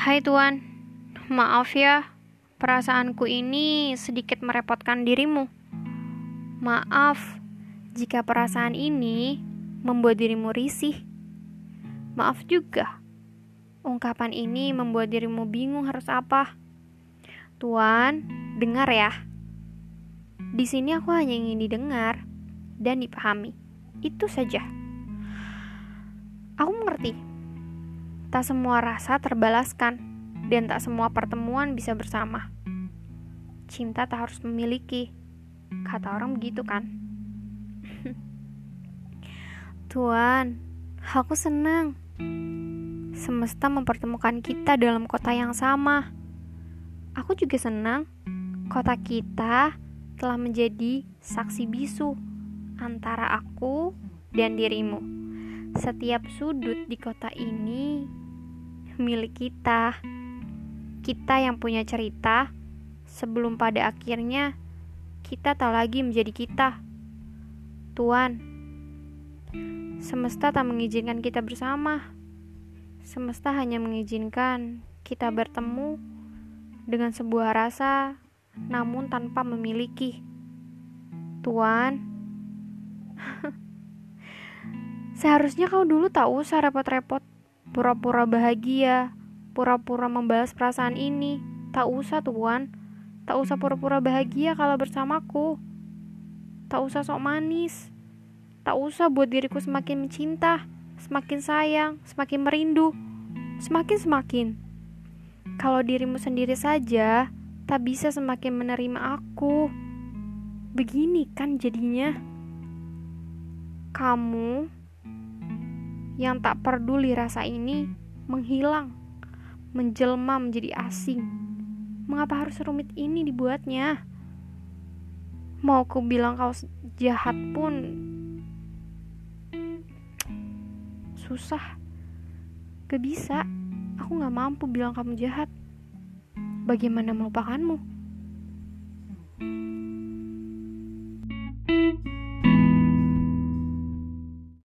Hai Tuan, maaf ya, perasaanku ini sedikit merepotkan dirimu. Maaf jika perasaan ini membuat dirimu risih. Maaf juga, ungkapan ini membuat dirimu bingung harus apa. Tuan, dengar ya. Di sini aku hanya ingin didengar dan dipahami. Itu saja. Aku mengerti Tak semua rasa terbalaskan, dan tak semua pertemuan bisa bersama. Cinta tak harus memiliki, kata orang begitu kan? Tuan, aku senang. Semesta mempertemukan kita dalam kota yang sama. Aku juga senang kota kita telah menjadi saksi bisu antara aku dan dirimu. Setiap sudut di kota ini milik kita. Kita yang punya cerita sebelum pada akhirnya kita tak lagi menjadi kita. Tuan, semesta tak mengizinkan kita bersama. Semesta hanya mengizinkan kita bertemu dengan sebuah rasa namun tanpa memiliki. Tuan, seharusnya kau dulu tak usah repot-repot pura-pura bahagia, pura-pura membalas perasaan ini. Tak usah, Tuan. Tak usah pura-pura bahagia kalau bersamaku. Tak usah sok manis. Tak usah buat diriku semakin mencinta, semakin sayang, semakin merindu, semakin-semakin. Kalau dirimu sendiri saja tak bisa semakin menerima aku. Begini kan jadinya. Kamu yang tak peduli rasa ini menghilang, menjelma menjadi asing. Mengapa harus rumit ini dibuatnya? Mau ku bilang kau jahat pun susah. Gak bisa. Aku gak mampu bilang kamu jahat. Bagaimana melupakanmu?